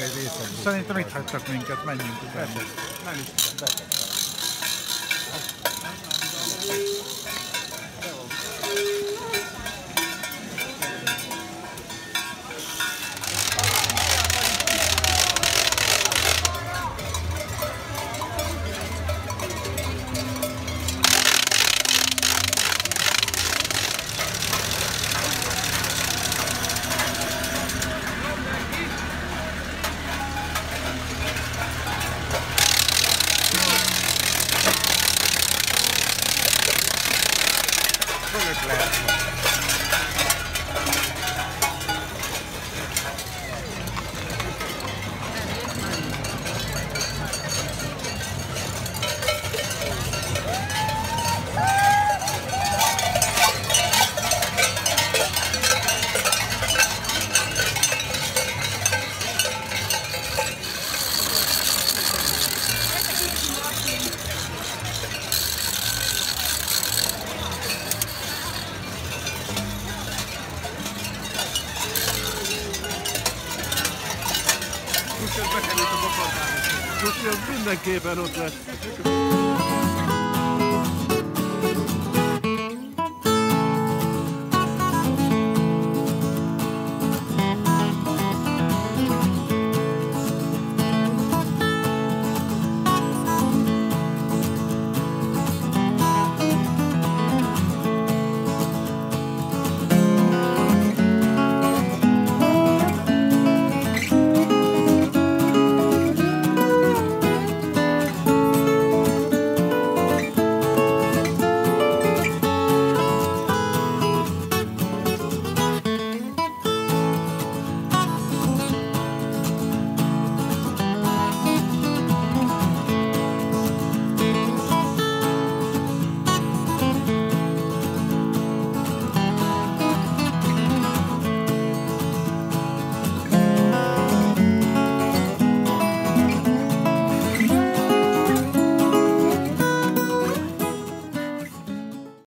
egy részen. Szerintem itt hagytak minket, menjünk. Beteg. Nem. completo. Kutyát bekerült a bokormába. Kutya mindenképpen ott lesz.